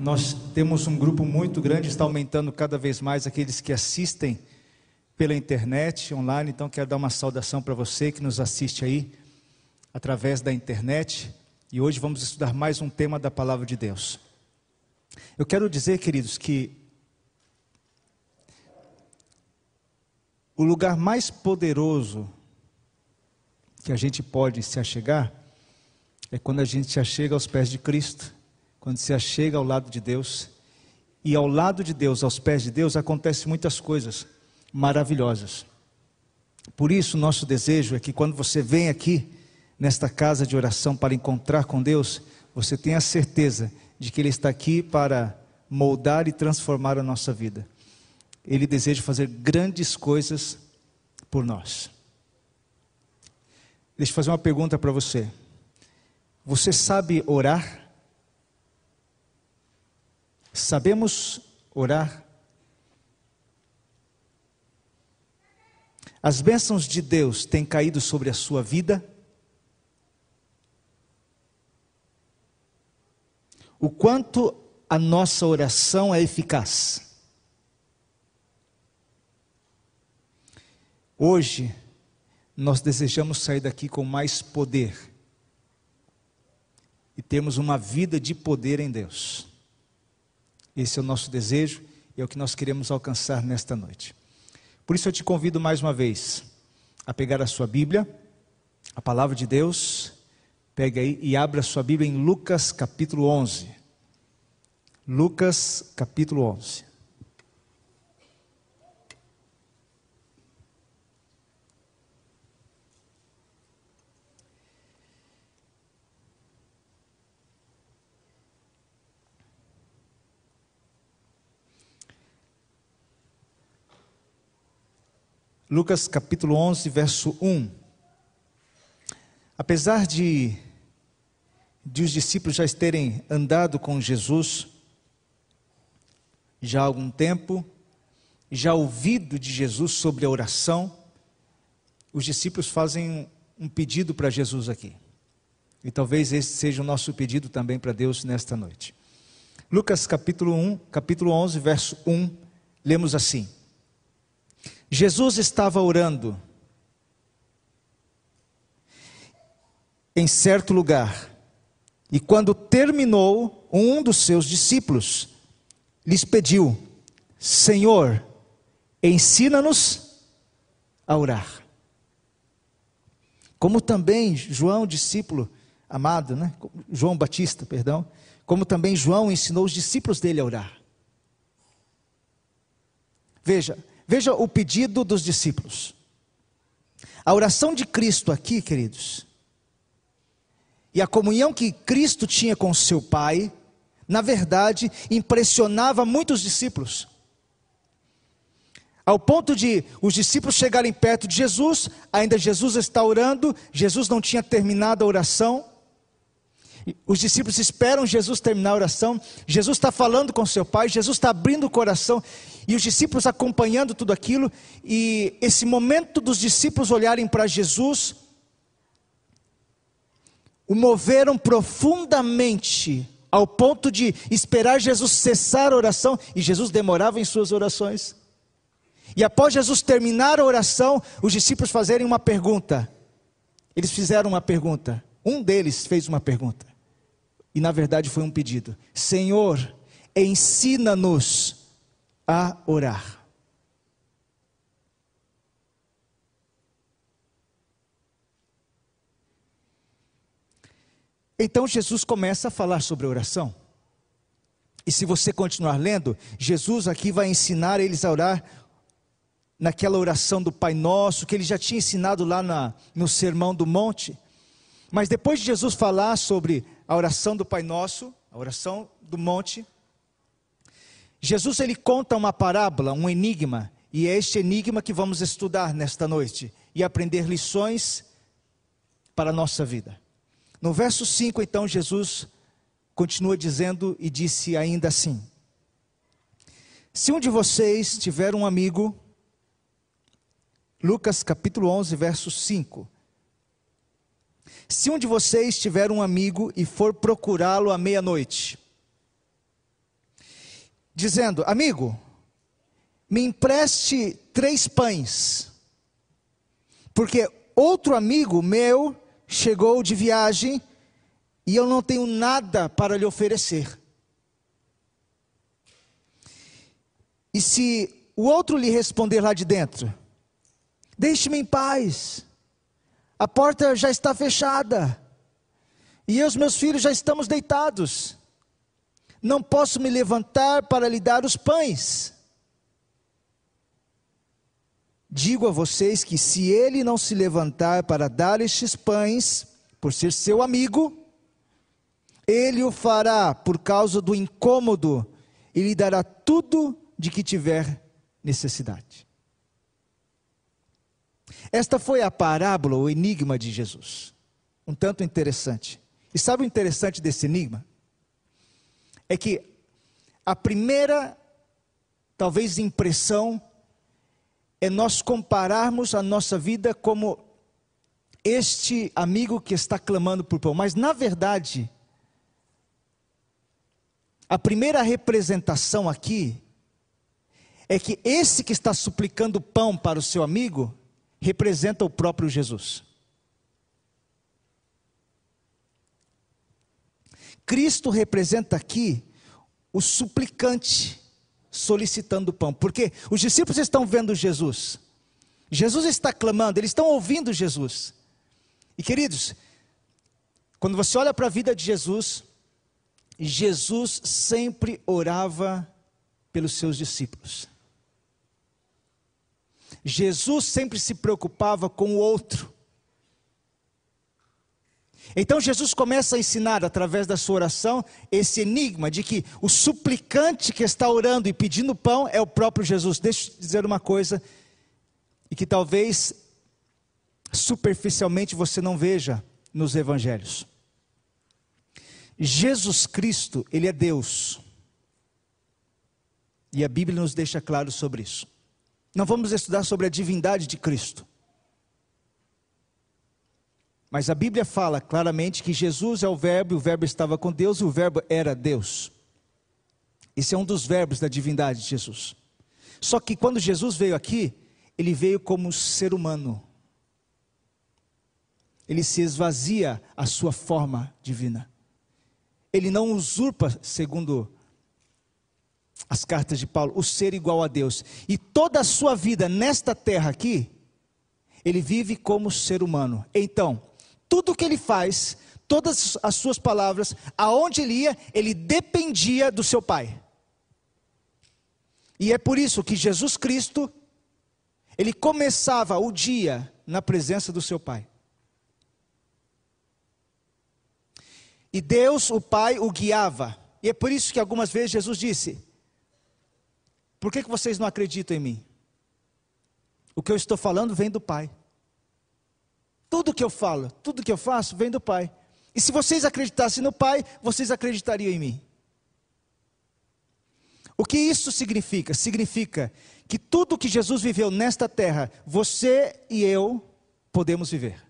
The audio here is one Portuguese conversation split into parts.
Nós temos um grupo muito grande, está aumentando cada vez mais aqueles que assistem pela internet, online. Então, quero dar uma saudação para você que nos assiste aí através da internet. E hoje vamos estudar mais um tema da palavra de Deus. Eu quero dizer, queridos, que o lugar mais poderoso que a gente pode se achegar é quando a gente se achega aos pés de Cristo quando se achega ao lado de Deus, e ao lado de Deus, aos pés de Deus, acontecem muitas coisas maravilhosas. Por isso, nosso desejo é que quando você vem aqui, nesta casa de oração, para encontrar com Deus, você tenha certeza de que Ele está aqui para moldar e transformar a nossa vida. Ele deseja fazer grandes coisas por nós. Deixa eu fazer uma pergunta para você. Você sabe orar? Sabemos orar? As bênçãos de Deus têm caído sobre a sua vida? O quanto a nossa oração é eficaz? Hoje, nós desejamos sair daqui com mais poder e termos uma vida de poder em Deus. Esse é o nosso desejo e é o que nós queremos alcançar nesta noite. Por isso eu te convido mais uma vez a pegar a sua Bíblia, a palavra de Deus, pega aí e abra a sua Bíblia em Lucas capítulo 11. Lucas capítulo 11. Lucas capítulo 11, verso 1. Apesar de, de os discípulos já terem andado com Jesus já há algum tempo, já ouvido de Jesus sobre a oração, os discípulos fazem um pedido para Jesus aqui. E talvez esse seja o nosso pedido também para Deus nesta noite. Lucas capítulo 1, capítulo 11, verso 1, lemos assim: Jesus estava orando em certo lugar, e quando terminou, um dos seus discípulos lhes pediu: Senhor, ensina-nos a orar. Como também João, discípulo amado, né? João Batista, perdão, como também João ensinou os discípulos dele a orar. Veja, Veja o pedido dos discípulos. A oração de Cristo aqui, queridos, e a comunhão que Cristo tinha com seu Pai, na verdade, impressionava muitos discípulos. Ao ponto de os discípulos chegarem perto de Jesus, ainda Jesus está orando, Jesus não tinha terminado a oração, os discípulos esperam Jesus terminar a oração. Jesus está falando com seu pai, Jesus está abrindo o coração. E os discípulos acompanhando tudo aquilo. E esse momento dos discípulos olharem para Jesus, o moveram profundamente, ao ponto de esperar Jesus cessar a oração. E Jesus demorava em suas orações. E após Jesus terminar a oração, os discípulos fazerem uma pergunta. Eles fizeram uma pergunta. Um deles fez uma pergunta. E na verdade foi um pedido: Senhor, ensina-nos a orar. Então Jesus começa a falar sobre oração. E se você continuar lendo, Jesus aqui vai ensinar eles a orar naquela oração do Pai Nosso, que ele já tinha ensinado lá na, no Sermão do Monte. Mas depois de Jesus falar sobre a oração do Pai Nosso, a oração do monte, Jesus ele conta uma parábola, um enigma, e é este enigma que vamos estudar nesta noite e aprender lições para a nossa vida. No verso 5, então, Jesus continua dizendo e disse ainda assim: Se um de vocês tiver um amigo, Lucas capítulo 11, verso 5. Se um de vocês tiver um amigo e for procurá-lo à meia-noite, dizendo: Amigo, me empreste três pães, porque outro amigo meu chegou de viagem e eu não tenho nada para lhe oferecer. E se o outro lhe responder lá de dentro: Deixe-me em paz, a porta já está fechada, e eu e os meus filhos já estamos deitados, não posso me levantar para lhe dar os pães. Digo a vocês que se ele não se levantar para dar estes pães, por ser seu amigo, ele o fará por causa do incômodo e lhe dará tudo de que tiver necessidade. Esta foi a parábola, o enigma de Jesus. Um tanto interessante. E sabe o interessante desse enigma? É que a primeira, talvez, impressão é nós compararmos a nossa vida como este amigo que está clamando por pão. Mas, na verdade, a primeira representação aqui é que esse que está suplicando pão para o seu amigo representa o próprio Jesus. Cristo representa aqui o suplicante solicitando pão, porque os discípulos estão vendo Jesus, Jesus está clamando, eles estão ouvindo Jesus. E queridos, quando você olha para a vida de Jesus, Jesus sempre orava pelos seus discípulos. Jesus sempre se preocupava com o outro. Então Jesus começa a ensinar através da sua oração esse enigma de que o suplicante que está orando e pedindo pão é o próprio Jesus. Deixa eu dizer uma coisa e que talvez superficialmente você não veja nos evangelhos. Jesus Cristo, ele é Deus. E a Bíblia nos deixa claro sobre isso. Não vamos estudar sobre a divindade de Cristo. Mas a Bíblia fala claramente que Jesus é o Verbo, o Verbo estava com Deus e o Verbo era Deus. Esse é um dos verbos da divindade de Jesus. Só que quando Jesus veio aqui, ele veio como ser humano. Ele se esvazia a sua forma divina. Ele não usurpa, segundo as cartas de Paulo, o ser igual a Deus. E toda a sua vida nesta terra aqui, ele vive como ser humano. Então, tudo que ele faz, todas as suas palavras, aonde ele ia, ele dependia do seu Pai. E é por isso que Jesus Cristo, ele começava o dia na presença do seu Pai. E Deus, o Pai, o guiava. E é por isso que algumas vezes Jesus disse: por que, que vocês não acreditam em mim? O que eu estou falando vem do Pai. Tudo que eu falo, tudo que eu faço vem do Pai. E se vocês acreditassem no Pai, vocês acreditariam em mim. O que isso significa? Significa que tudo que Jesus viveu nesta terra, você e eu podemos viver.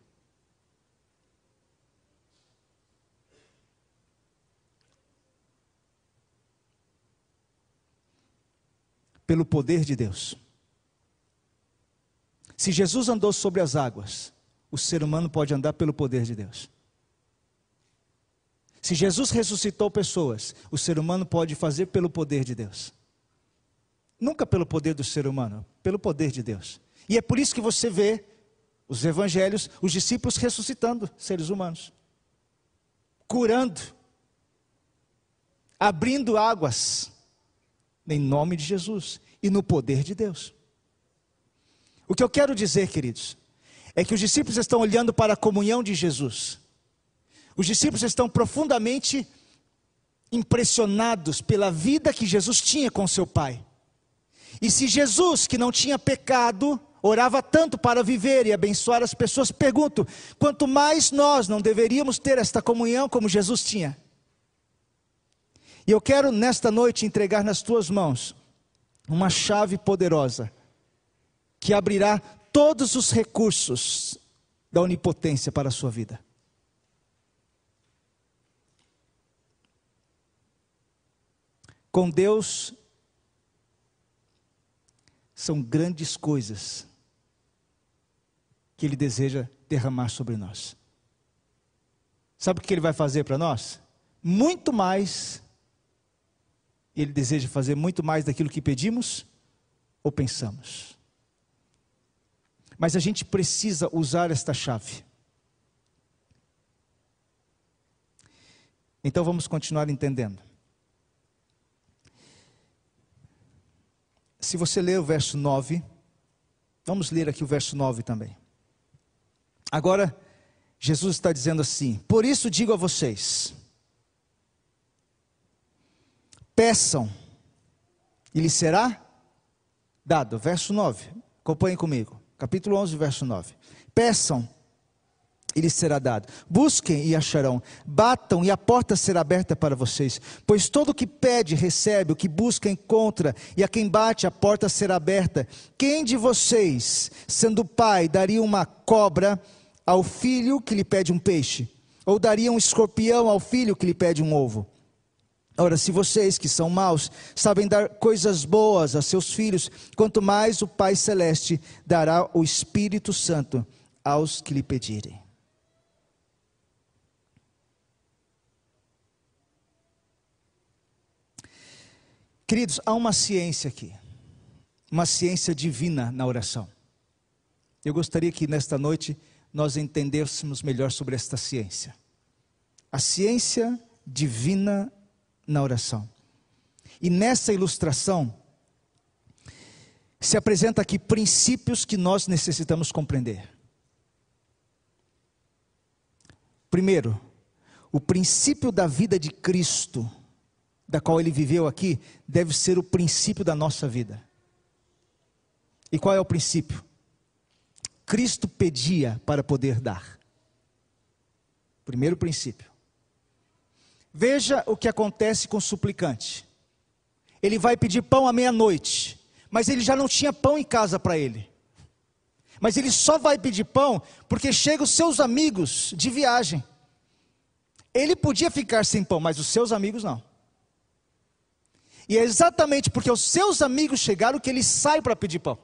Pelo poder de Deus. Se Jesus andou sobre as águas, o ser humano pode andar pelo poder de Deus. Se Jesus ressuscitou pessoas, o ser humano pode fazer pelo poder de Deus. Nunca pelo poder do ser humano, pelo poder de Deus. E é por isso que você vê os evangelhos, os discípulos ressuscitando seres humanos, curando, abrindo águas, em nome de Jesus e no poder de Deus. O que eu quero dizer, queridos, é que os discípulos estão olhando para a comunhão de Jesus. Os discípulos estão profundamente impressionados pela vida que Jesus tinha com seu Pai. E se Jesus, que não tinha pecado, orava tanto para viver e abençoar as pessoas, pergunto: quanto mais nós não deveríamos ter esta comunhão como Jesus tinha? E eu quero nesta noite entregar nas tuas mãos uma chave poderosa que abrirá todos os recursos da onipotência para a sua vida. Com Deus são grandes coisas que Ele deseja derramar sobre nós. Sabe o que Ele vai fazer para nós? Muito mais. Ele deseja fazer muito mais daquilo que pedimos ou pensamos. Mas a gente precisa usar esta chave. Então vamos continuar entendendo. Se você ler o verso 9, vamos ler aqui o verso 9 também. Agora, Jesus está dizendo assim: Por isso digo a vocês: peçam, e lhe será dado. Verso 9, acompanhe comigo capítulo 11, verso 9. Peçam, e lhes será dado. Busquem e acharão. Batam e a porta será aberta para vocês. Pois todo o que pede, recebe. O que busca, encontra. E a quem bate, a porta será aberta. Quem de vocês, sendo pai, daria uma cobra ao filho que lhe pede um peixe? Ou daria um escorpião ao filho que lhe pede um ovo? Ora, se vocês que são maus sabem dar coisas boas a seus filhos, quanto mais o Pai Celeste dará o Espírito Santo aos que lhe pedirem. Queridos, há uma ciência aqui, uma ciência divina na oração. Eu gostaria que nesta noite nós entendêssemos melhor sobre esta ciência. A ciência divina na oração. E nessa ilustração, se apresenta aqui princípios que nós necessitamos compreender. Primeiro, o princípio da vida de Cristo, da qual ele viveu aqui, deve ser o princípio da nossa vida. E qual é o princípio? Cristo pedia para poder dar. Primeiro princípio. Veja o que acontece com o suplicante. Ele vai pedir pão à meia-noite, mas ele já não tinha pão em casa para ele. Mas ele só vai pedir pão porque chegam os seus amigos de viagem. Ele podia ficar sem pão, mas os seus amigos não. E é exatamente porque os seus amigos chegaram que ele sai para pedir pão.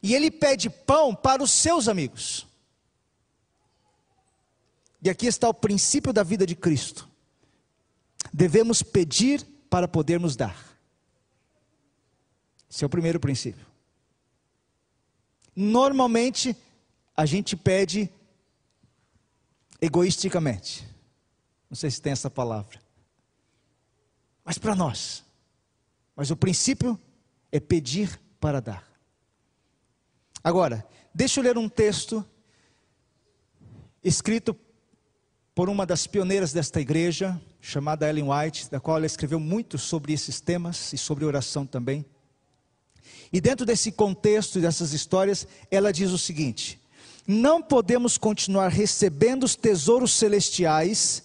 E ele pede pão para os seus amigos. E aqui está o princípio da vida de Cristo. Devemos pedir para podermos dar. Esse é o primeiro princípio. Normalmente, a gente pede egoisticamente. Não sei se tem essa palavra. Mas para nós. Mas o princípio é pedir para dar. Agora, deixa eu ler um texto escrito por uma das pioneiras desta igreja, chamada Ellen White, da qual ela escreveu muito sobre esses temas e sobre oração também. E dentro desse contexto e dessas histórias, ela diz o seguinte: não podemos continuar recebendo os tesouros celestiais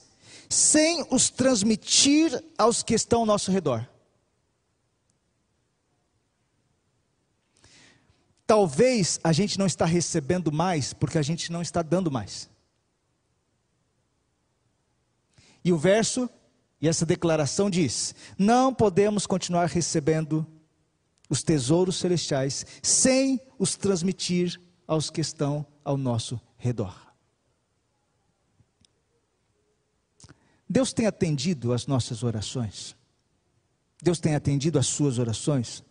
sem os transmitir aos que estão ao nosso redor. Talvez a gente não está recebendo mais porque a gente não está dando mais. E o verso e essa declaração diz: não podemos continuar recebendo os tesouros celestiais sem os transmitir aos que estão ao nosso redor. Deus tem atendido as nossas orações. Deus tem atendido as suas orações.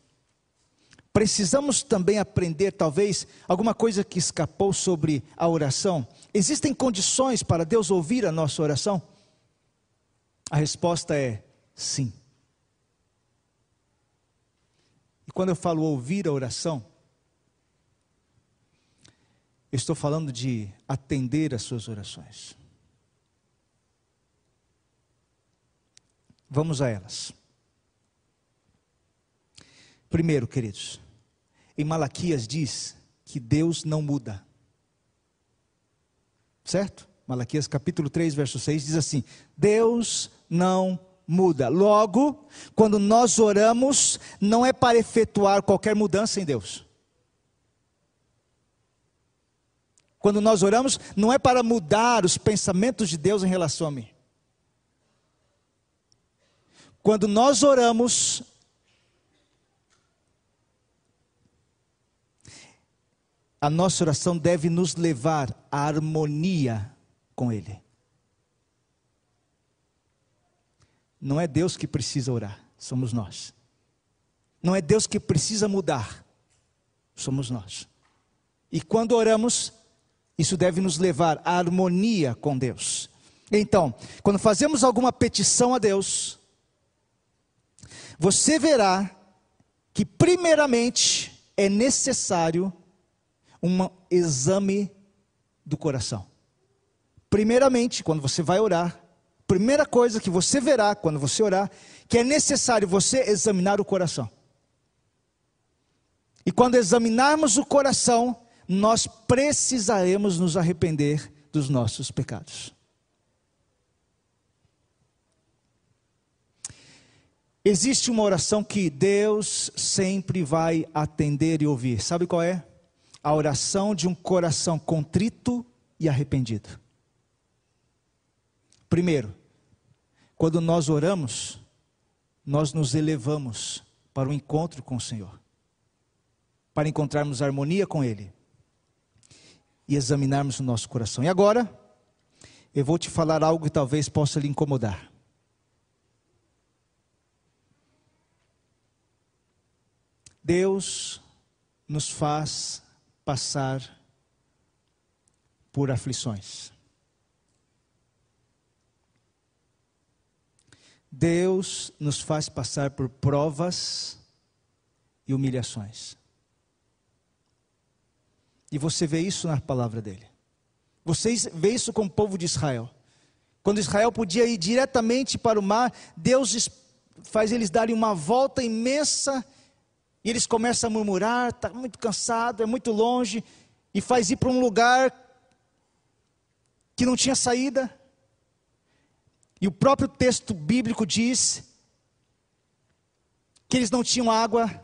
Precisamos também aprender, talvez, alguma coisa que escapou sobre a oração. Existem condições para Deus ouvir a nossa oração? A resposta é sim. E quando eu falo ouvir a oração, eu estou falando de atender às suas orações. Vamos a elas. Primeiro, queridos, em Malaquias diz que Deus não muda. Certo? Malaquias capítulo 3, verso 6 diz assim: Deus não muda. Logo, quando nós oramos, não é para efetuar qualquer mudança em Deus. Quando nós oramos, não é para mudar os pensamentos de Deus em relação a mim. Quando nós oramos, a nossa oração deve nos levar à harmonia com Ele. Não é Deus que precisa orar, somos nós. Não é Deus que precisa mudar, somos nós. E quando oramos, isso deve nos levar à harmonia com Deus. Então, quando fazemos alguma petição a Deus, você verá que, primeiramente, é necessário um exame do coração. Primeiramente, quando você vai orar, primeira coisa que você verá quando você orar, que é necessário você examinar o coração. E quando examinarmos o coração, nós precisaremos nos arrepender dos nossos pecados. Existe uma oração que Deus sempre vai atender e ouvir. Sabe qual é? A oração de um coração contrito e arrependido. Primeiro, quando nós oramos, nós nos elevamos para o encontro com o Senhor, para encontrarmos harmonia com Ele e examinarmos o nosso coração. E agora, eu vou te falar algo que talvez possa lhe incomodar. Deus nos faz passar por aflições. Deus nos faz passar por provas e humilhações. E você vê isso na palavra dele. Você vê isso com o povo de Israel. Quando Israel podia ir diretamente para o mar, Deus faz eles darem uma volta imensa e eles começam a murmurar, está muito cansado, é muito longe, e faz ir para um lugar que não tinha saída. E o próprio texto bíblico diz que eles não tinham água.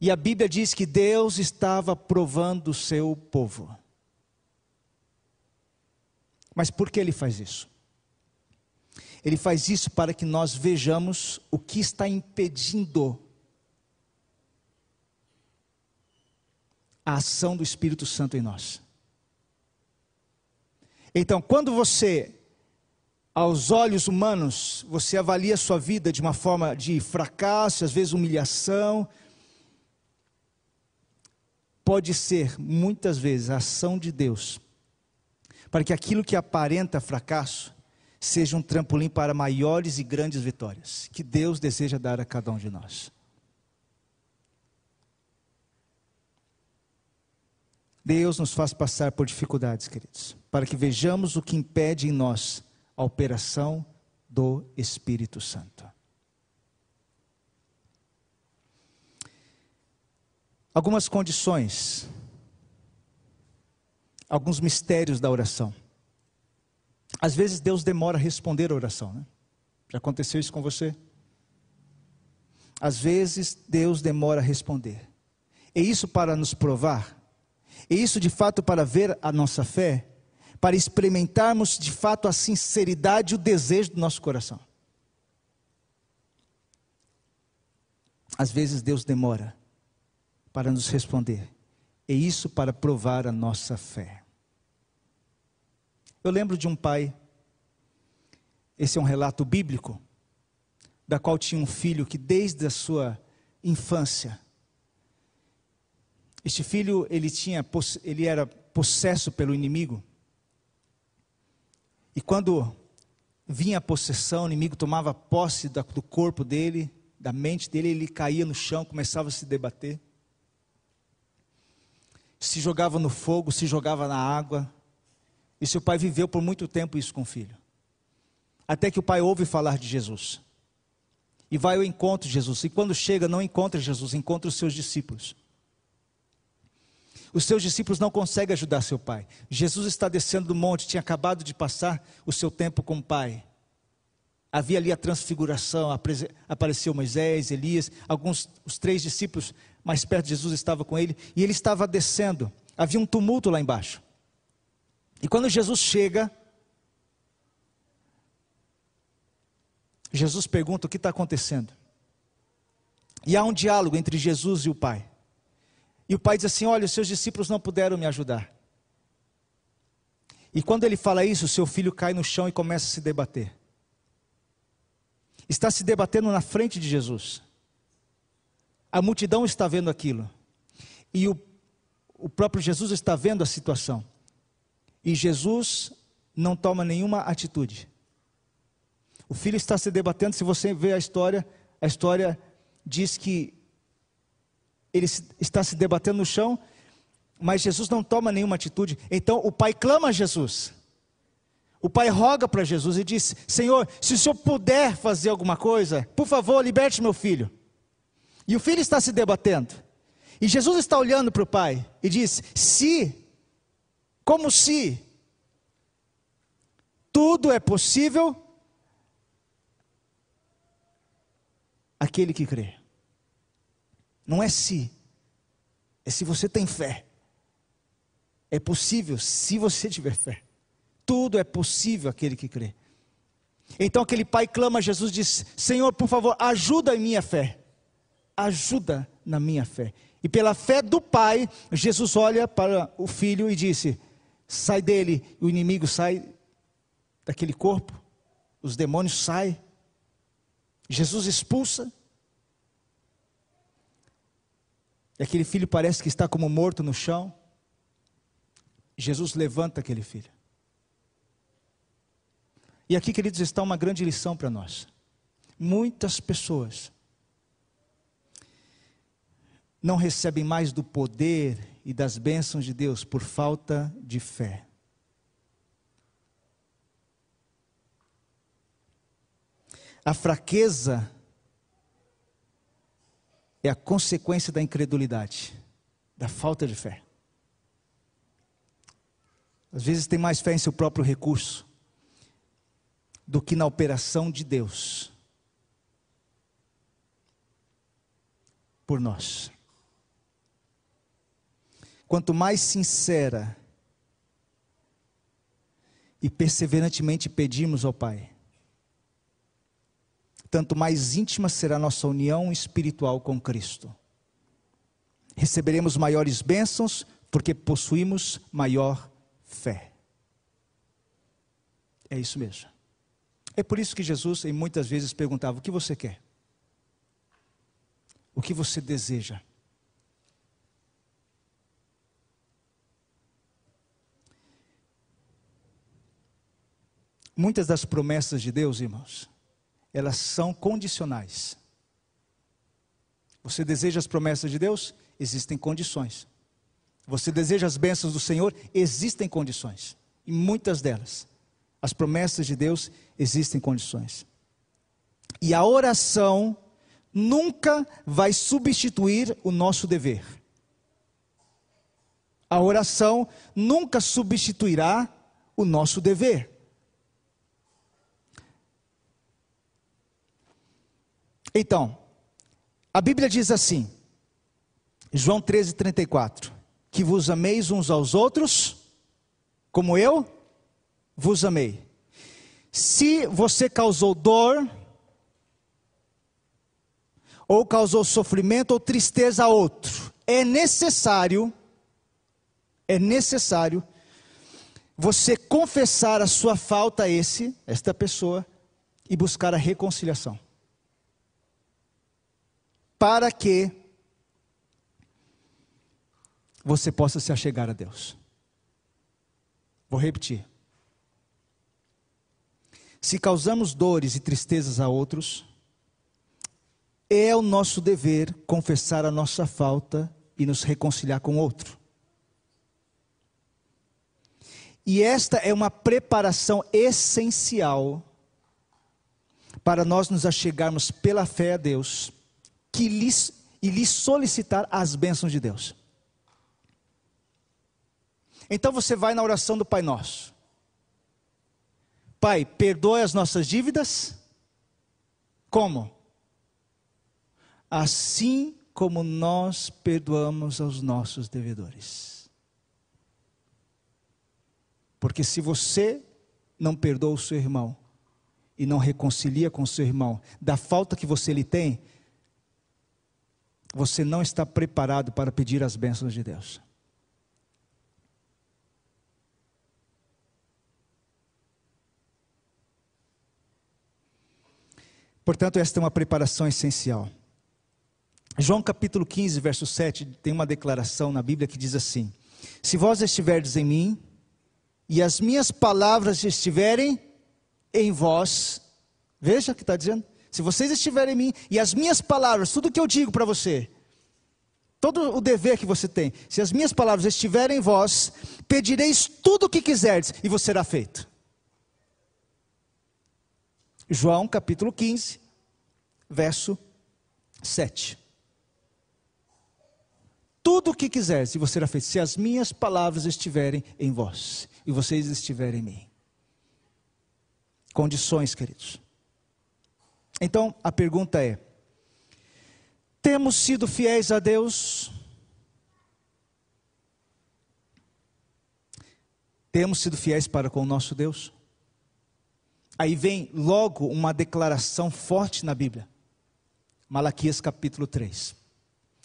E a Bíblia diz que Deus estava provando o seu povo. Mas por que ele faz isso? Ele faz isso para que nós vejamos o que está impedindo a ação do Espírito Santo em nós. Então, quando você, aos olhos humanos, você avalia sua vida de uma forma de fracasso, às vezes humilhação, pode ser, muitas vezes, a ação de Deus, para que aquilo que aparenta fracasso seja um trampolim para maiores e grandes vitórias, que Deus deseja dar a cada um de nós. Deus nos faz passar por dificuldades, queridos, para que vejamos o que impede em nós a operação do Espírito Santo. Algumas condições, alguns mistérios da oração. Às vezes Deus demora a responder a oração, né? Já aconteceu isso com você? Às vezes Deus demora a responder. E isso para nos provar e isso de fato para ver a nossa fé, para experimentarmos de fato a sinceridade e o desejo do nosso coração. Às vezes Deus demora para nos responder, e isso para provar a nossa fé. Eu lembro de um pai, esse é um relato bíblico, da qual tinha um filho que desde a sua infância este filho, ele tinha, ele era possesso pelo inimigo. E quando vinha a possessão, o inimigo tomava posse do corpo dele, da mente dele, ele caía no chão, começava a se debater. Se jogava no fogo, se jogava na água. E seu pai viveu por muito tempo isso com o filho. Até que o pai ouve falar de Jesus. E vai ao encontro de Jesus. E quando chega, não encontra Jesus, encontra os seus discípulos. Os seus discípulos não conseguem ajudar seu pai. Jesus está descendo do monte, tinha acabado de passar o seu tempo com o pai. Havia ali a transfiguração, apareceu Moisés, Elias, alguns, os três discípulos mais perto de Jesus estavam com ele, e ele estava descendo. Havia um tumulto lá embaixo. E quando Jesus chega, Jesus pergunta o que está acontecendo. E há um diálogo entre Jesus e o Pai. E o pai diz assim: Olha, os seus discípulos não puderam me ajudar. E quando ele fala isso, o seu filho cai no chão e começa a se debater. Está se debatendo na frente de Jesus. A multidão está vendo aquilo. E o, o próprio Jesus está vendo a situação. E Jesus não toma nenhuma atitude. O filho está se debatendo, se você vê a história, a história diz que ele está se debatendo no chão, mas Jesus não toma nenhuma atitude. Então o pai clama a Jesus. O pai roga para Jesus e diz: Senhor, se o senhor puder fazer alguma coisa, por favor, liberte meu filho. E o filho está se debatendo. E Jesus está olhando para o pai e diz: Se, como se, tudo é possível aquele que crê. Não é se, é se você tem fé. É possível se você tiver fé. Tudo é possível aquele que crê. Então aquele pai clama Jesus diz: Senhor, por favor, ajuda em minha fé. Ajuda na minha fé. E pela fé do pai, Jesus olha para o filho e disse: Sai dele, o inimigo sai daquele corpo, os demônios saem. Jesus expulsa. E aquele filho parece que está como morto no chão. Jesus levanta aquele filho. E aqui, queridos, está uma grande lição para nós. Muitas pessoas não recebem mais do poder e das bênçãos de Deus por falta de fé. A fraqueza é a consequência da incredulidade, da falta de fé. Às vezes tem mais fé em seu próprio recurso do que na operação de Deus por nós. Quanto mais sincera e perseverantemente pedimos ao Pai, tanto mais íntima será nossa união espiritual com Cristo. Receberemos maiores bênçãos porque possuímos maior fé. É isso mesmo. É por isso que Jesus, em muitas vezes, perguntava: O que você quer? O que você deseja? Muitas das promessas de Deus, irmãos, elas são condicionais. Você deseja as promessas de Deus? Existem condições. Você deseja as bênçãos do Senhor? Existem condições. E muitas delas, as promessas de Deus, existem condições. E a oração nunca vai substituir o nosso dever. A oração nunca substituirá o nosso dever. Então, a Bíblia diz assim, João 13, 34: Que vos ameis uns aos outros, como eu vos amei. Se você causou dor, ou causou sofrimento ou tristeza a outro, é necessário, é necessário você confessar a sua falta a esse, esta pessoa, e buscar a reconciliação para que você possa se achegar a Deus. Vou repetir. Se causamos dores e tristezas a outros, é o nosso dever confessar a nossa falta e nos reconciliar com o outro. E esta é uma preparação essencial para nós nos achegarmos pela fé a Deus que lhes, e lhes solicitar as bênçãos de Deus. Então você vai na oração do Pai Nosso. Pai, perdoe as nossas dívidas. Como? Assim como nós perdoamos aos nossos devedores. Porque se você não perdoa o seu irmão e não reconcilia com o seu irmão da falta que você lhe tem, você não está preparado para pedir as bênçãos de Deus. Portanto, esta é uma preparação essencial. João capítulo 15, verso 7, tem uma declaração na Bíblia que diz assim: Se vós estiverdes em mim, e as minhas palavras estiverem em vós, veja o que está dizendo. Se vocês estiverem em mim, e as minhas palavras, tudo que eu digo para você, todo o dever que você tem, se as minhas palavras estiverem em vós, pedireis tudo o que quiserdes, e vos será feito. João capítulo 15, verso 7 tudo o que quiseres e você será feito, se as minhas palavras estiverem em vós e vocês estiverem em mim. Condições, queridos. Então, a pergunta é: temos sido fiéis a Deus? Temos sido fiéis para com o nosso Deus? Aí vem logo uma declaração forte na Bíblia. Malaquias capítulo 3.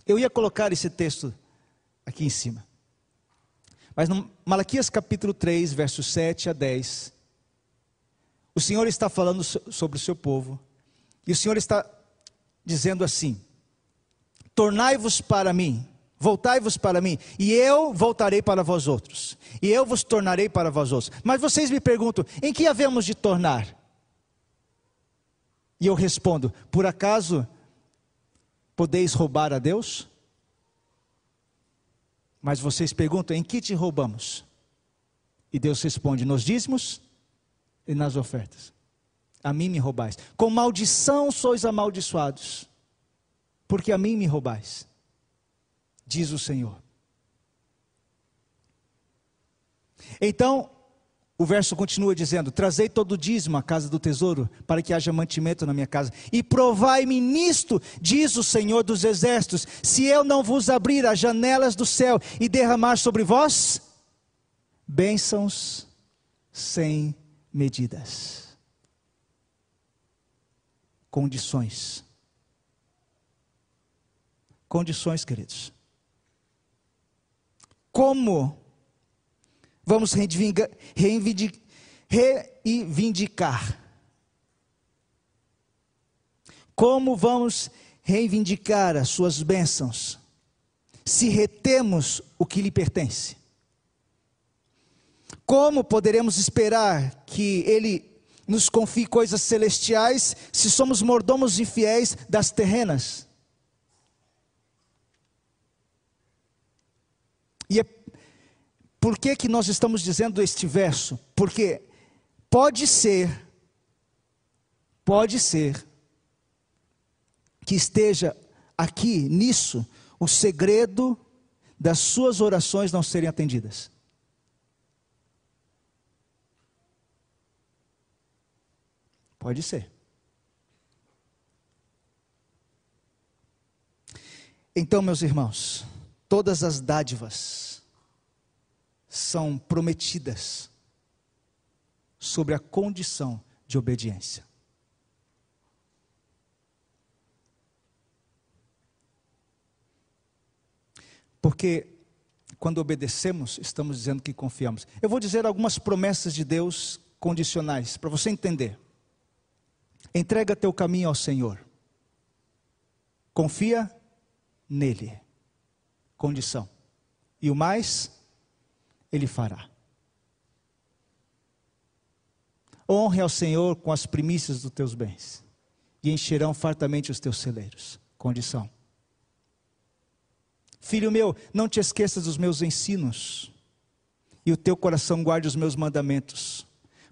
Eu ia colocar esse texto aqui em cima. Mas no Malaquias capítulo 3, versos 7 a 10, o Senhor está falando sobre o seu povo, e o Senhor está dizendo assim: Tornai-vos para mim, voltai-vos para mim, e eu voltarei para vós outros, e eu vos tornarei para vós outros. Mas vocês me perguntam: em que havemos de tornar? E eu respondo: por acaso Podeis roubar a Deus? Mas vocês perguntam: em que te roubamos? E Deus responde: nos dízimos e nas ofertas. A mim me roubais. Com maldição sois amaldiçoados, porque a mim me roubais, diz o Senhor. Então, o verso continua dizendo: Trazei todo o dízimo à casa do tesouro, para que haja mantimento na minha casa. E provai-me nisto, diz o Senhor dos exércitos, se eu não vos abrir as janelas do céu e derramar sobre vós bênçãos sem medidas. Condições. Condições, queridos. Como Vamos reivindicar. Como vamos reivindicar as suas bênçãos se retemos o que lhe pertence? Como poderemos esperar que ele nos confie coisas celestiais se somos mordomos infiéis das terrenas? E é por que, que nós estamos dizendo este verso? Porque pode ser, pode ser, que esteja aqui, nisso, o segredo das suas orações não serem atendidas. Pode ser. Então, meus irmãos, todas as dádivas, são prometidas sobre a condição de obediência. Porque quando obedecemos, estamos dizendo que confiamos. Eu vou dizer algumas promessas de Deus condicionais, para você entender. Entrega teu caminho ao Senhor. Confia nele. Condição. E o mais, ele fará. Honre ao Senhor com as primícias dos teus bens, e encherão fartamente os teus celeiros. Condição. Filho meu, não te esqueças dos meus ensinos, e o teu coração guarde os meus mandamentos,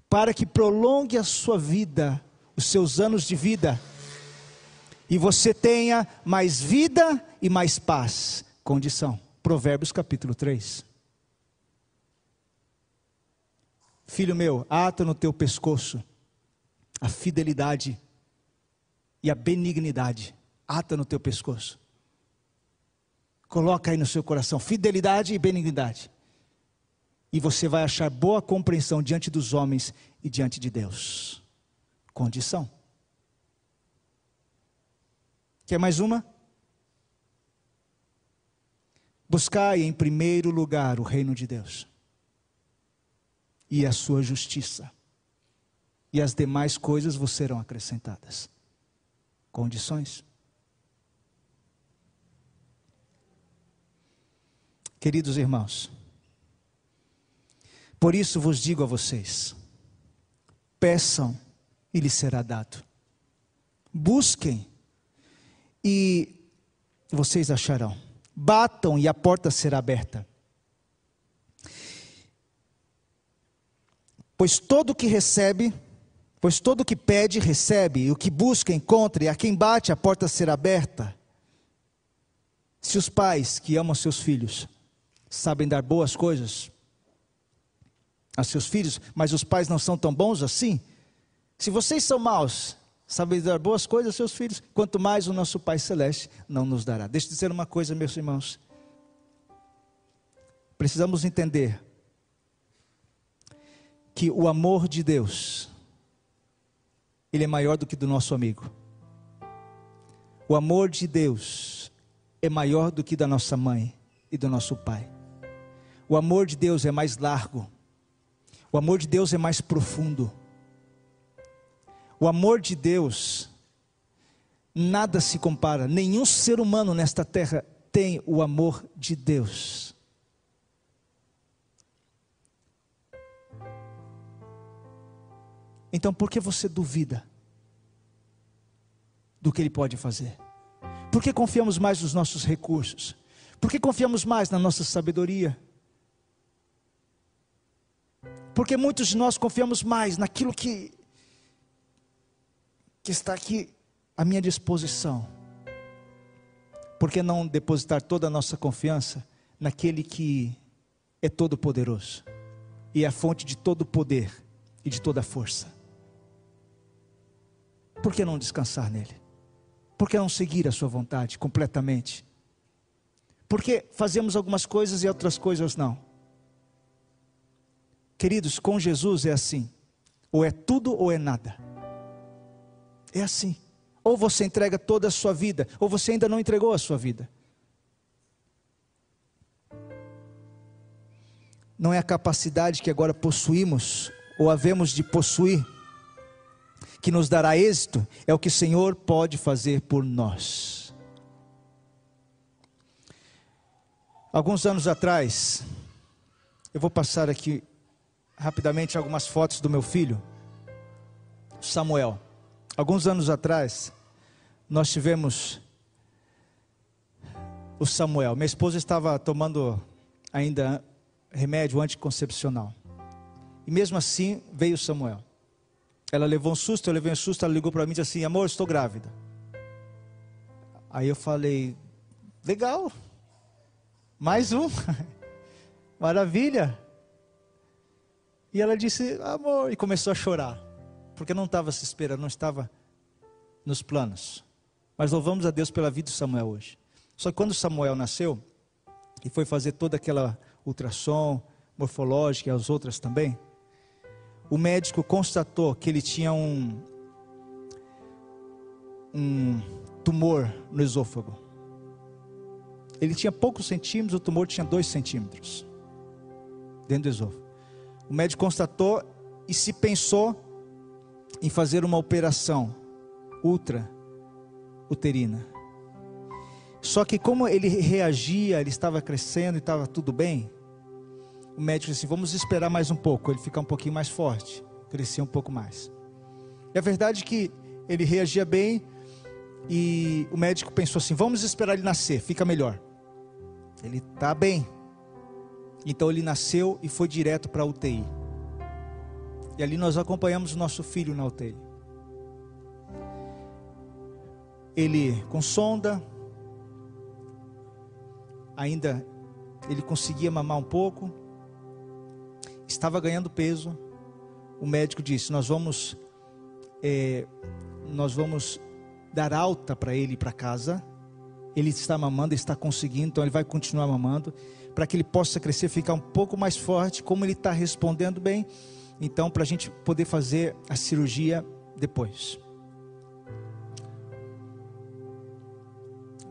para que prolongue a sua vida, os seus anos de vida, e você tenha mais vida e mais paz. Condição. Provérbios capítulo 3. Filho meu, ata no teu pescoço a fidelidade e a benignidade. Ata no teu pescoço. Coloca aí no seu coração fidelidade e benignidade. E você vai achar boa compreensão diante dos homens e diante de Deus. Condição. Quer mais uma? Buscai em primeiro lugar o reino de Deus e a sua justiça, e as demais coisas vos serão acrescentadas. Condições. Queridos irmãos, por isso vos digo a vocês: peçam e lhes será dado, busquem e vocês acharão, batam e a porta será aberta. Pois todo que recebe, pois todo que pede, recebe, e o que busca, encontra, e a quem bate, a porta será aberta. Se os pais que amam seus filhos sabem dar boas coisas a seus filhos, mas os pais não são tão bons assim, se vocês são maus, sabem dar boas coisas aos seus filhos, quanto mais o nosso Pai Celeste não nos dará. Deixa eu dizer uma coisa, meus irmãos. Precisamos entender que o amor de Deus, ele é maior do que do nosso amigo. O amor de Deus é maior do que da nossa mãe e do nosso pai. O amor de Deus é mais largo. O amor de Deus é mais profundo. O amor de Deus, nada se compara, nenhum ser humano nesta terra tem o amor de Deus. Então por que você duvida do que Ele pode fazer? Por que confiamos mais nos nossos recursos? Por que confiamos mais na nossa sabedoria? Porque muitos de nós confiamos mais naquilo que, que está aqui à minha disposição. Por que não depositar toda a nossa confiança naquele que é todo poderoso e é a fonte de todo poder e de toda força? por que não descansar nele? Por que não seguir a sua vontade completamente? Porque fazemos algumas coisas e outras coisas não. Queridos, com Jesus é assim: ou é tudo ou é nada. É assim. Ou você entrega toda a sua vida, ou você ainda não entregou a sua vida. Não é a capacidade que agora possuímos, ou havemos de possuir, que nos dará êxito é o que o Senhor pode fazer por nós. Alguns anos atrás, eu vou passar aqui rapidamente algumas fotos do meu filho, Samuel. Alguns anos atrás, nós tivemos o Samuel. Minha esposa estava tomando ainda remédio anticoncepcional. E mesmo assim veio Samuel. Ela levou um susto, eu levei um susto, ela ligou para mim e disse assim: Amor, estou grávida. Aí eu falei: Legal, mais um, maravilha. E ela disse: Amor, e começou a chorar, porque não estava se esperando, não estava nos planos. Mas louvamos a Deus pela vida de Samuel hoje. Só que quando Samuel nasceu e foi fazer toda aquela ultrassom morfológica e as outras também, o médico constatou que ele tinha um, um tumor no esôfago. Ele tinha poucos centímetros, o tumor tinha dois centímetros dentro do esôfago. O médico constatou e se pensou em fazer uma operação ultra uterina. Só que como ele reagia, ele estava crescendo e estava tudo bem, o médico disse: vamos esperar mais um pouco, ele ficar um pouquinho mais forte, crescer um pouco mais. E a verdade é que ele reagia bem e o médico pensou assim: vamos esperar ele nascer, fica melhor. Ele está bem. Então ele nasceu e foi direto para a UTI. E ali nós acompanhamos o nosso filho na UTI. Ele com sonda, ainda ele conseguia mamar um pouco, estava ganhando peso. O médico disse: Nós vamos, é, nós vamos dar alta para ele para casa. Ele está mamando, está conseguindo, então ele vai continuar mamando, para que ele possa crescer, ficar um pouco mais forte. Como ele está respondendo bem, então para a gente poder fazer a cirurgia depois.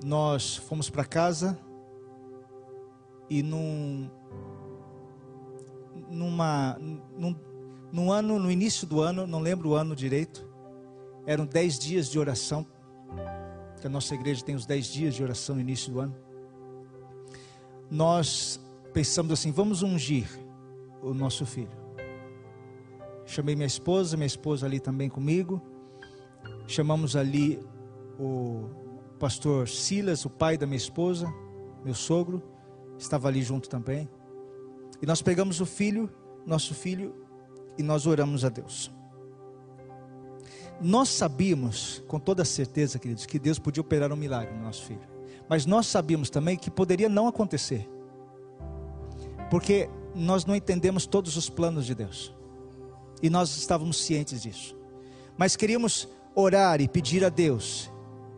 Nós fomos para casa e num, numa, num, num ano, no início do ano, não lembro o ano direito, eram dez dias de oração, que a nossa igreja tem os dez dias de oração no início do ano. Nós pensamos assim: vamos ungir o nosso filho. Chamei minha esposa, minha esposa ali também comigo. Chamamos ali o pastor Silas, o pai da minha esposa, meu sogro, estava ali junto também. E nós pegamos o filho, nosso filho, e nós oramos a Deus. Nós sabíamos, com toda certeza, queridos, que Deus podia operar um milagre no nosso filho. Mas nós sabíamos também que poderia não acontecer. Porque nós não entendemos todos os planos de Deus. E nós estávamos cientes disso. Mas queríamos orar e pedir a Deus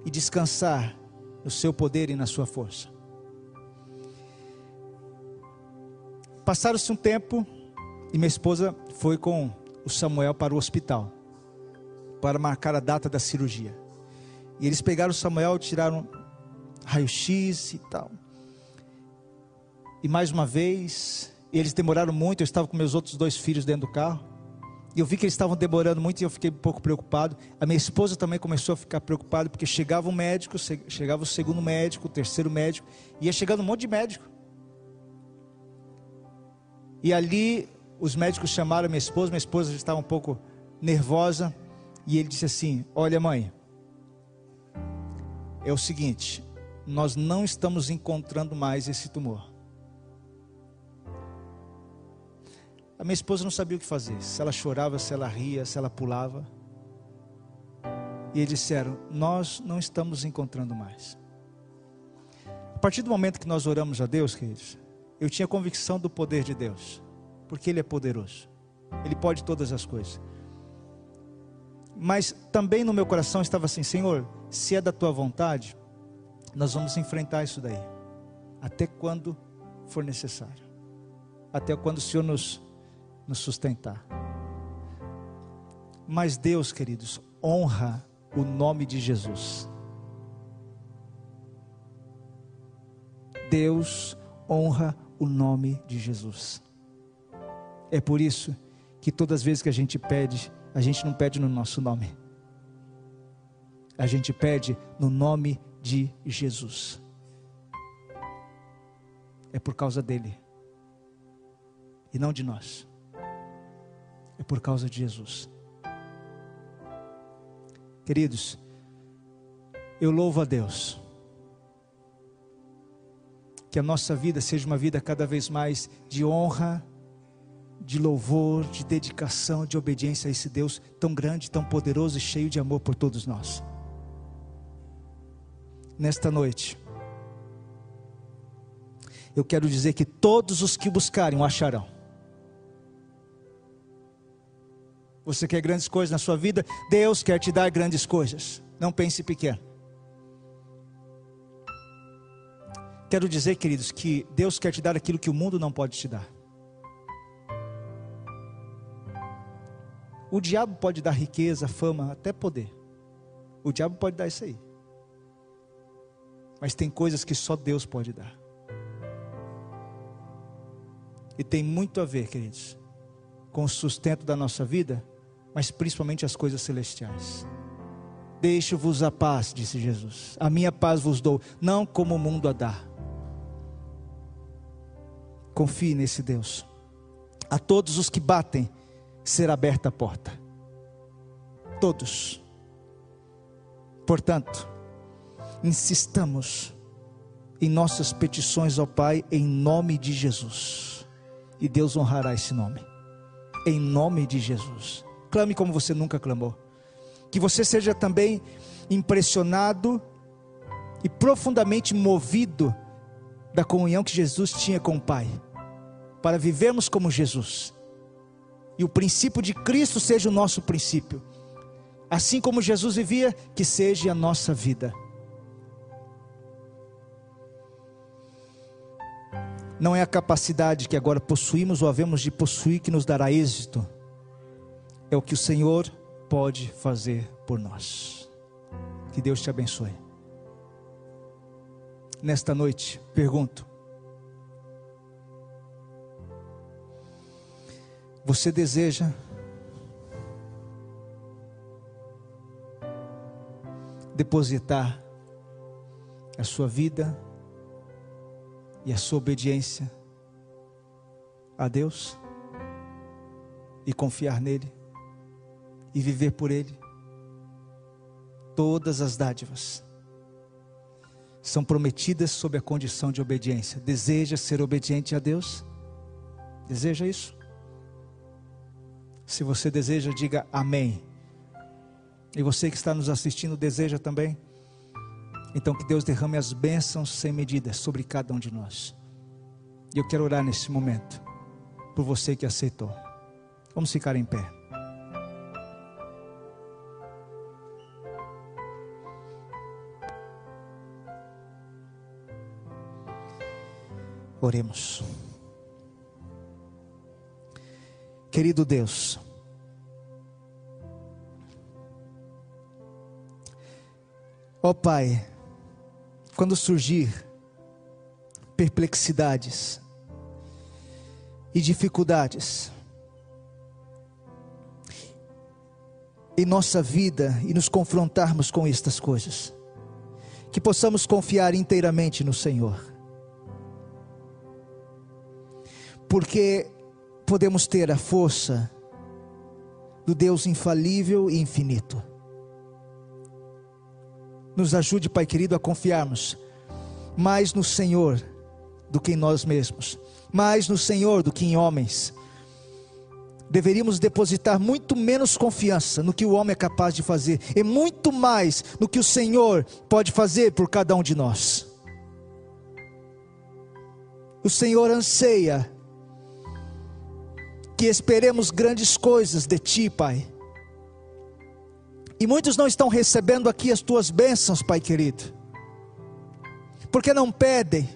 e descansar no seu poder e na sua força. Passaram-se um tempo e minha esposa foi com o Samuel para o hospital para marcar a data da cirurgia. E eles pegaram o Samuel, tiraram raio-x e tal. E mais uma vez, eles demoraram muito. Eu estava com meus outros dois filhos dentro do carro. E eu vi que eles estavam demorando muito e eu fiquei um pouco preocupado. A minha esposa também começou a ficar preocupada, porque chegava um médico, chegava o segundo médico, o terceiro médico, ia chegando um monte de médico. E ali os médicos chamaram minha esposa, minha esposa já estava um pouco nervosa, e ele disse assim: Olha, mãe, é o seguinte, nós não estamos encontrando mais esse tumor. A minha esposa não sabia o que fazer, se ela chorava, se ela ria, se ela pulava. E eles disseram: Nós não estamos encontrando mais. A partir do momento que nós oramos a Deus, queridos, eu tinha convicção do poder de Deus, porque Ele é poderoso, Ele pode todas as coisas. Mas também no meu coração estava assim: Senhor, se é da tua vontade, nós vamos enfrentar isso daí, até quando for necessário, até quando o Senhor nos nos sustentar. Mas Deus, queridos, honra o nome de Jesus. Deus honra o nome de Jesus. É por isso que todas as vezes que a gente pede, a gente não pede no nosso nome. A gente pede no nome de Jesus. É por causa dele e não de nós é por causa de Jesus. Queridos, eu louvo a Deus. Que a nossa vida seja uma vida cada vez mais de honra, de louvor, de dedicação, de obediência a esse Deus tão grande, tão poderoso e cheio de amor por todos nós. Nesta noite, eu quero dizer que todos os que buscarem o acharão. Você quer grandes coisas na sua vida? Deus quer te dar grandes coisas. Não pense pequeno. Quero dizer, queridos, que Deus quer te dar aquilo que o mundo não pode te dar. O diabo pode dar riqueza, fama, até poder. O diabo pode dar isso aí. Mas tem coisas que só Deus pode dar. E tem muito a ver, queridos, com o sustento da nossa vida mas principalmente as coisas celestiais. Deixo-vos a paz, disse Jesus. A minha paz vos dou, não como o mundo a dá. Confie nesse Deus. A todos os que batem, será aberta a porta. Todos. Portanto, insistamos em nossas petições ao Pai em nome de Jesus. E Deus honrará esse nome. Em nome de Jesus. Clame como você nunca clamou. Que você seja também impressionado e profundamente movido da comunhão que Jesus tinha com o Pai, para vivermos como Jesus. E o princípio de Cristo seja o nosso princípio. Assim como Jesus vivia, que seja a nossa vida. Não é a capacidade que agora possuímos ou havemos de possuir que nos dará êxito é o que o Senhor pode fazer por nós. Que Deus te abençoe. Nesta noite, pergunto: Você deseja depositar a sua vida e a sua obediência a Deus e confiar nele? E viver por ele. Todas as dádivas são prometidas sob a condição de obediência. Deseja ser obediente a Deus? Deseja isso? Se você deseja, diga amém. E você que está nos assistindo, deseja também? Então que Deus derrame as bênçãos sem medida sobre cada um de nós. E eu quero orar nesse momento por você que aceitou. Vamos ficar em pé. Oremos. Querido Deus, ó oh Pai, quando surgir perplexidades e dificuldades em nossa vida e nos confrontarmos com estas coisas, que possamos confiar inteiramente no Senhor. Porque podemos ter a força do Deus infalível e infinito. Nos ajude, Pai querido, a confiarmos mais no Senhor do que em nós mesmos, mais no Senhor do que em homens. Deveríamos depositar muito menos confiança no que o homem é capaz de fazer e muito mais no que o Senhor pode fazer por cada um de nós. O Senhor anseia que esperemos grandes coisas de Ti, Pai. E muitos não estão recebendo aqui as Tuas bênçãos, Pai querido. Porque não pedem,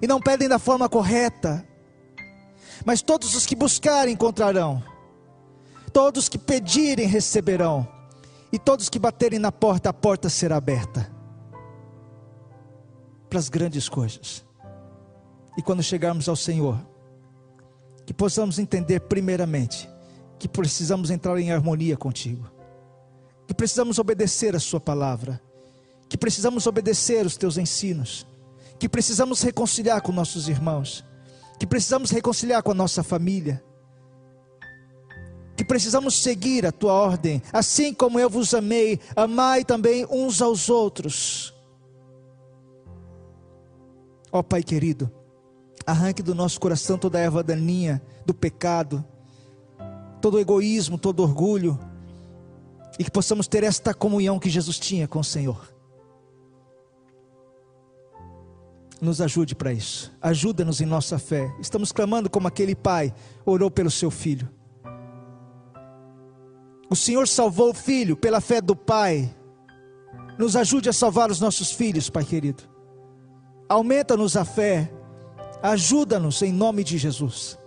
e não pedem da forma correta, mas todos os que buscarem encontrarão, todos que pedirem receberão, e todos que baterem na porta, a porta será aberta. Para as grandes coisas. E quando chegarmos ao Senhor, que possamos entender, primeiramente, que precisamos entrar em harmonia contigo, que precisamos obedecer a Sua palavra, que precisamos obedecer os teus ensinos, que precisamos reconciliar com nossos irmãos, que precisamos reconciliar com a nossa família, que precisamos seguir a tua ordem, assim como eu vos amei, amai também uns aos outros. Ó Pai querido, arranque do nosso coração toda a erva daninha do pecado, todo o egoísmo, todo orgulho, e que possamos ter esta comunhão que Jesus tinha com o Senhor. Nos ajude para isso. Ajuda-nos em nossa fé. Estamos clamando como aquele pai orou pelo seu filho. O Senhor salvou o filho pela fé do pai. Nos ajude a salvar os nossos filhos, Pai querido. Aumenta-nos a fé. Ajuda-nos em nome de Jesus.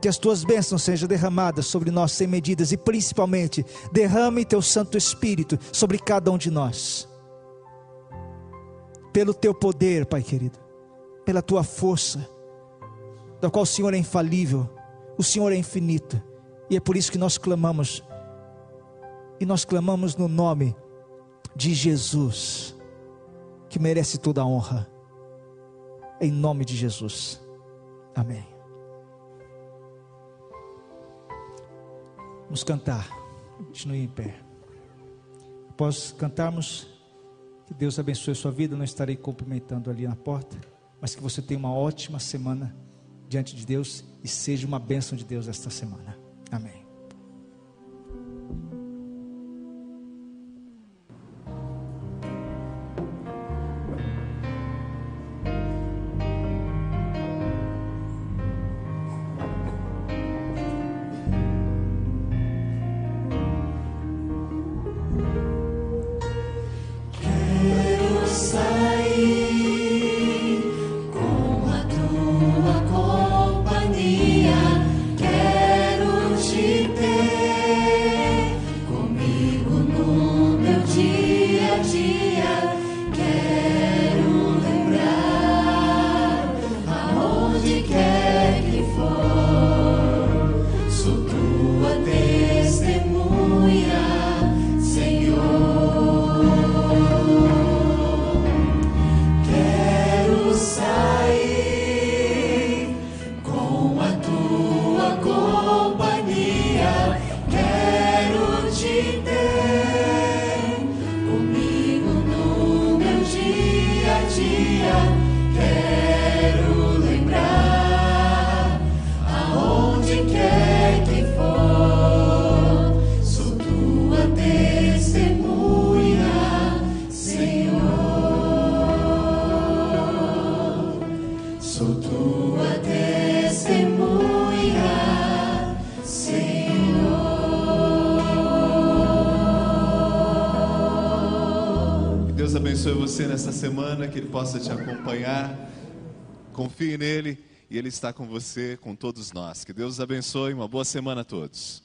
Que as tuas bênçãos sejam derramadas sobre nós sem medidas e principalmente derrame teu Santo Espírito sobre cada um de nós. Pelo teu poder, Pai querido, pela tua força, da qual o Senhor é infalível, o Senhor é infinito, e é por isso que nós clamamos, e nós clamamos no nome de Jesus, que merece toda a honra, em nome de Jesus, amém. Vamos cantar, continue em pé. Após cantarmos, que Deus abençoe a sua vida. Não estarei cumprimentando ali na porta, mas que você tenha uma ótima semana diante de Deus e seja uma bênção de Deus esta semana. Amém. E Ele está com você, com todos nós. Que Deus os abençoe. Uma boa semana a todos.